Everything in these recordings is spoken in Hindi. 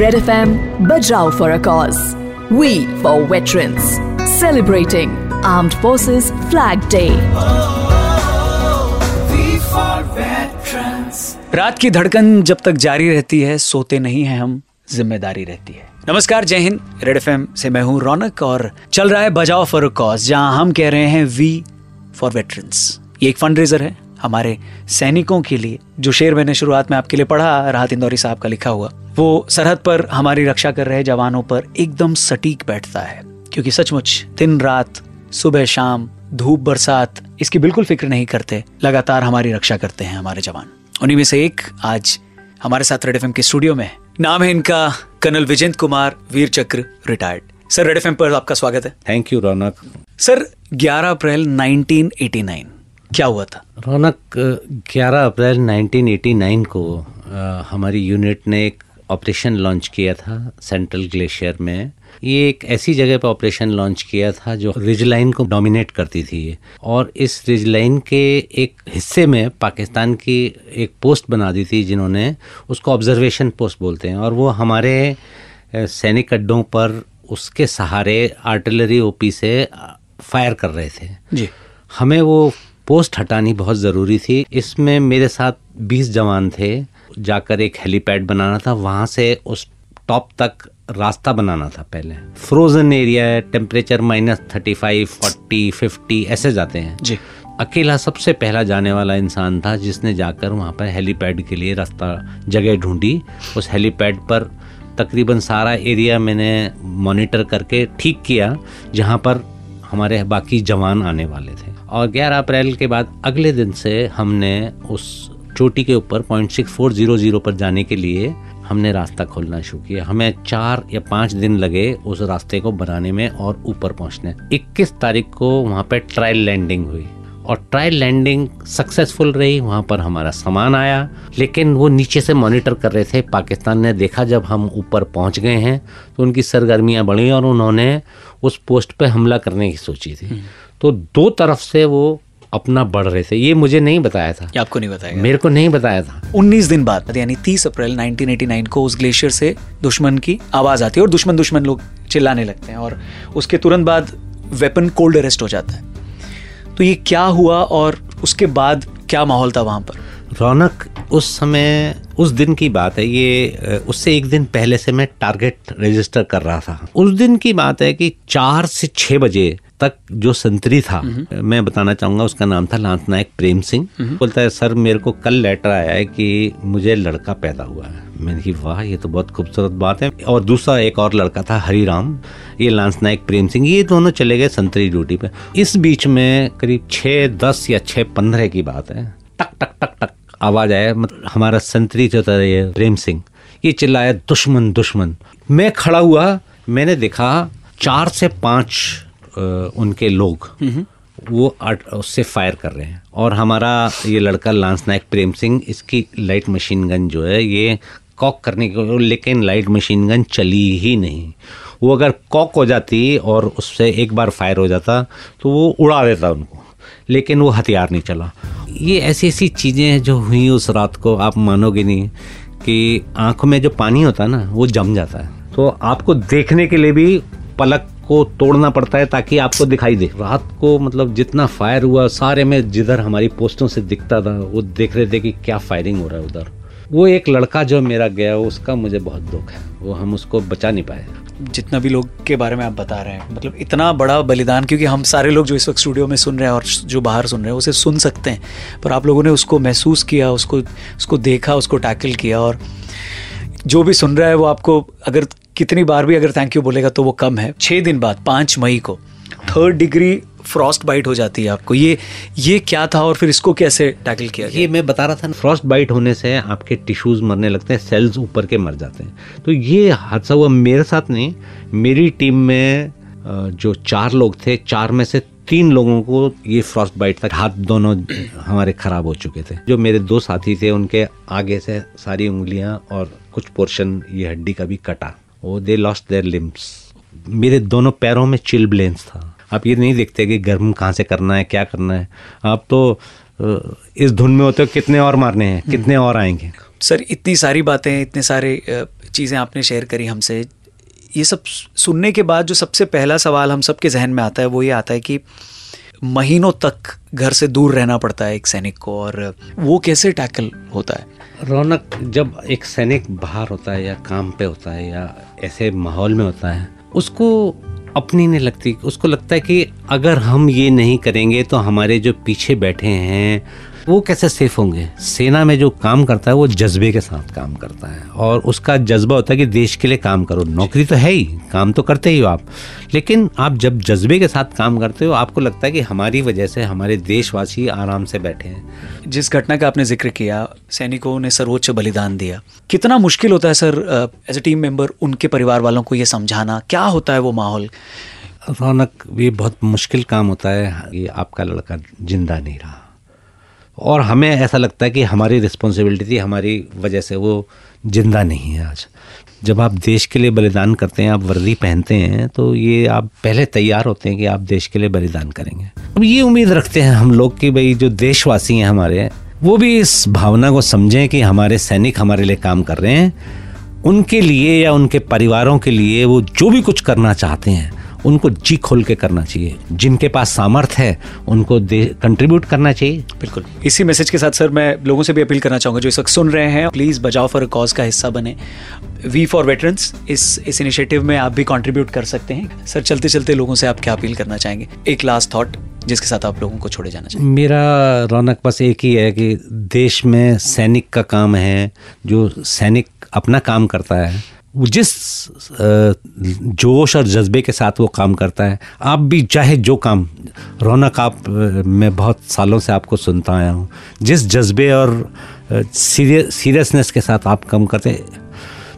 Red FM Bajrao for a cause. We for veterans. Celebrating Armed Forces Flag Day. रात की धड़कन जब तक जारी रहती है, सोते नहीं है हम, ज़िम्मेदारी रहती है नमस्कार, जय हिंद रेड एफ़ से मैं हूँ रौनक और चल रहा है बजाओ फॉर कॉज जहाँ हम कह रहे हैं वी फॉर वेटरन्स ये एक फंड रेजर है हमारे सैनिकों के लिए जो शेर मैंने शुरुआत में आपके लिए पढ़ा राहत इंदौरी साहब का लिखा हुआ वो सरहद पर हमारी रक्षा कर रहे जवानों पर एकदम सटीक बैठता है क्योंकि सचमुच दिन रात सुबह शाम धूप बरसात इसकी बिल्कुल फ़िक्र नहीं करते लगातार हमारी रक्षा करते हैं हमारे जवान। उन्हीं में से एक आज हमारे साथ रेड एफएम के स्टूडियो में है। नाम है इनका कर्नल विजेंद्र कुमार वीर चक्र रिटायर्ड। सर रेड एफएम पर आपका स्वागत है। थैंक यू रौनक सर 11 अप्रैल 1989 क्या हुआ था? रौनक 11 अप्रैल 1989 को आ, हमारी यूनिट ने एक ऑपरेशन लॉन्च किया था सेंट्रल ग्लेशियर में। ये एक ऐसी जगह पर ऑपरेशन लॉन्च किया था जो रिज लाइन को डोमिनेट करती थी। और इस रिज लाइन के एक हिस्से में पाकिस्तान की एक पोस्ट बना दी थी जिन्होंने उसको ऑब्जर्वेशन पोस्ट बोलते हैं। और वो हमारे सैनिक अड्डों पर उसके सहारे आर्टिलरी ओपी से फायर कर रहे थे। जी। हमें वो पोस्ट हटानी बहुत ज़रूरी थी। इसमें मेरे साथ 20 जवान थे। जाकर एक हेलीपैड बनाना था। वहाँ से उस टॉप तक रास्ता बनाना था पहले। फ्रोजन एरिया है temperature minus thirty five forty fifty ऐसे जाते हैं। जी। अकेला सबसे पहला जाने वाला इंसान था जिसने जाकर वहाँ पर हेलीपैड के लिए रास्ता जगह ढूंढी। उस हेलीपैड पर तकरीबन सारा एरिया मैंने मॉनिटर करके ठीक किया जहाँ पर हमारे बाकी जवान आने वाले थे। और 11 अप्रैल के बाद अगले दिन से हमने उस चोटी के ऊपर point six four zero zero पर जाने के लिए हमने रास्ता खोलना शुरू किया। हमें चार या पाँच दिन लगे उस रास्ते को बनाने में और ऊपर पहुँचने। 21 तारीख को वहाँ पर ट्रायल लैंडिंग हुई और ट्रायल लैंडिंग सक्सेसफुल रही। वहाँ पर हमारा सामान आया, लेकिन वो नीचे से मॉनिटर कर रहे थे। पाकिस्तान ने देखा जब हम ऊपर पहुँच गए हैं तो उनकी सरगर्मियाँ बढ़ी और उन्होंने उस पोस्ट पे हमला करने की सोची थी। हम्म। तो दो तरफ़ से वो अपना बढ़ रहे थे। ये मुझे नहीं बताया था। आपको नहीं बताया। मेरे को नहीं बताया था। 19 दिन बाद यानी 30 अप्रैल 1989 को उस ग्लेशियर से दुश्मन की आवाज़ आती है और दुश्मन दुश्मन लोग चिल्लाने लगते हैं और उसके तुरंत बाद वेपन कोल्ड अरेस्ट हो जाता है। तो ये क्या हुआ और उसके बाद क्या माहौल था वहाँ पर? रौनक उस समय उस दिन की बात है ये उससे एक दिन पहले से मैं टारगेट रजिस्टर कर रहा था। उस दिन की बात है कि चार से छह बजे तक जो संतरी था, मैं बताना चाहूँगा, उसका नाम था लांस नायक प्रेम सिंह। बोलता है, सर, मेरे को कल लेटर आया है कि मुझे लड़का पैदा हुआ है। मैंने की वाह, ये तो बहुत खूबसूरत बात है। और दूसरा एक और लड़का था, हरिराम, ये लांस नायक प्रेम सिंह, ये दोनों चले गए संतरी ड्यूटी पे। इस बीच में करीब छः दस या छः पंद्रह की बात है, टक टक टक टक, आवाज़ आया मतलब हमारा संतरी जो था ये प्रेम सिंह, ये चिल्लाया, दुश्मन दुश्मन। मैं खड़ा हुआ, मैंने देखा, चार से पाँच उनके लोग वो उससे फायर कर रहे हैं। और हमारा ये लड़का लांस नायक प्रेम सिंह इसकी लाइट मशीन गन जो है ये कॉक करने के लेकिन लाइट मशीन गन चली ही नहीं। वो अगर कॉक हो जाती और उससे एक बार फायर हो जाता तो वो उड़ा देता उनको लेकिन वो हथियार नहीं चला। ये ऐसी ऐसी चीज़ें हैं जो हुई उस रात को आप मानोगे नहीं कि आँखों में जो पानी होता है ना वो जम जाता है। तो आपको देखने के लिए भी पलक को तोड़ना पड़ता है ताकि आपको दिखाई दे। रात को मतलब जितना फायर हुआ, सारे में जिधर हमारी पोस्टों से दिखता था, वो देख रहे थे कि क्या फायरिंग हो रहा है उधर। वो एक लड़का जो मेरा गया, उसका मुझे बहुत दुख है। वो हम उसको बचा नहीं पाए। जितना भी लोग के बारे में आप बता रहे हैं मतलब इतना बड़ा बलिदान, क्योंकि हम सारे लोग जो इस वक्त स्टूडियो में सुन रहे हैं और जो बाहर सुन रहे हैं, उसे सुन सकते हैं। पर आप लोगों ने उसको महसूस किया, उसको उसको देखा, उसको टैकल किया और जो भी सुन रहा है, वो आपको अगर कितनी बार भी अगर थैंक यू बोलेगा तो वो कम है। छः दिन बाद, पाँच मई को थर्ड डिग्री फ्रॉस्ट बाइट हो जाती है आपको। ये ये क्या था और फिर इसको कैसे टैकल किया ये मैं बता रहा था ना फ्रॉस्ट बाइट होने से आपके टिश्यूज मरने लगते हैं सेल्स ऊपर के मर जाते हैं। तो ये हादसा हुआ मेरे साथ नहीं, मेरी टीम में जो चार लोग थे, चार में से तीन लोगों को ये फ्रॉस्ट बाइट था। हाथ दोनों हमारे खराब हो चुके थे। जो मेरे दो साथी थे, उनके आगे से सारी उंगलियाँ और कुछ पोर्शन ये हड्डी का भी कटा। वो दे लॉस्ट देयर लिम्स मेरे दोनों पैरों में चिल ब्लेंस था। आप ये नहीं देखते कि गर्म कहाँ से करना है क्या करना है? आप तो इस धुन में होते हो कितने और मारने हैं कितने और आएँगे? सर इतनी सारी बातें इतने सारे चीज़ें आपने शेयर करी हमसे। ये सब सुनने के बाद जो सबसे पहला सवाल हम सबके जहन में आता है वो ये आता है कि महीनों तक घर से दूर रहना पड़ता है एक सैनिक को और वो कैसे टैकल होता है? रौनक, जब एक सैनिक बाहर होता है या काम पे होता है या ऐसे माहौल में होता है, उसको अपनी नहीं लगती। उसको लगता है कि अगर हम ये नहीं करेंगे तो हमारे जो पीछे बैठे हैं वो कैसे सेफ़ होंगे? सेना में जो काम करता है वो जज्बे के साथ काम करता है और उसका जज्बा होता है कि देश के लिए काम करो। नौकरी तो है ही काम तो करते ही हो आप। लेकिन आप जब जज्बे के साथ काम करते हो आपको लगता है कि हमारी वजह से हमारे देशवासी आराम से बैठे हैं। जिस घटना का आपने ज़िक्र किया सैनिकों ने सर्वोच्च बलिदान दिया कितना मुश्किल होता है sir as a team member उनके परिवार वालों को ये समझाना? क्या होता है वो माहौल? रौनक ये बहुत मुश्किल काम होता है ये आपका लड़का ज़िंदा नहीं रहा। और हमें ऐसा लगता है कि हमारी रिस्पॉन्सिबिलिटी थी हमारी वजह से वो ज़िंदा नहीं है आज। जब आप देश के लिए बलिदान करते हैं, आप वर्दी पहनते हैं तो ये आप पहले तैयार होते हैं कि आप देश के लिए बलिदान करेंगे। अब ये उम्मीद रखते हैं हम लोग कि भाई जो देशवासी हैं हमारे, वो भी इस भावना को समझें कि हमारे सैनिक हमारे लिए काम कर रहे हैं। उनके लिए या उनके परिवारों के लिए वो जो भी कुछ करना चाहते हैं उनको जी खोल के करना चाहिए। जिनके पास सामर्थ्य है उनको कंट्रीब्यूट करना चाहिए। बिल्कुल। इसी मैसेज के साथ सर मैं लोगों से भी अपील करना चाहूँगा जो इस वक्त सुन रहे हैं प्लीज़ बजाओ फॉर कॉज का हिस्सा बने। वी फॉर वेटरन्स इस इस इनिशिएटिव में आप भी कंट्रीब्यूट कर सकते हैं। सर चलते चलते लोगों से आप क्या अपील करना चाहेंगे? एक लास्ट थॉट जिसके साथ आप लोगों को छोड़े जाना चाहिए मेरा रौनक बस एक ही है कि देश में सैनिक का काम है जो सैनिक अपना काम करता है जिस जोश और जज्बे के साथ वो काम करता है आप भी चाहे जो काम रौनक आप मैं बहुत सालों से आपको सुनता आया हूँ जिस जज्बे और सीरियसनेस के साथ आप काम करते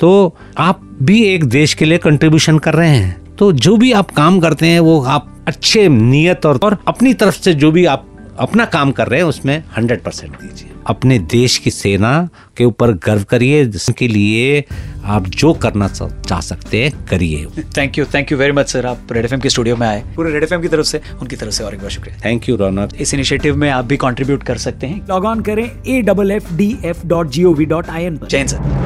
तो आप भी एक देश के लिए कंट्रीब्यूशन कर रहे हैं तो जो भी आप काम करते हैं वो आप अच्छे नियत और, और अपनी तरफ़ से जो भी आप अपना काम कर रहे हैं उसमें हंड्रेड परसेंट दीजिए। अपने देश की सेना के ऊपर गर्व करिए जिसके लिए आप जो करना चाह सकते हैं करिए। Thank you thank you very much sir आप रेड एफएम के स्टूडियो में आए। पूरे रेड एफएम की तरफ़ से उनकी तरफ़ से और एक बार शुक्रिया। थैंक यू रौनक इस इनिशिएटिव में आप भी कंट्रीब्यूट कर सकते हैं। लॉग ऑन करें A double F D F dot G O V dot I N Jain sir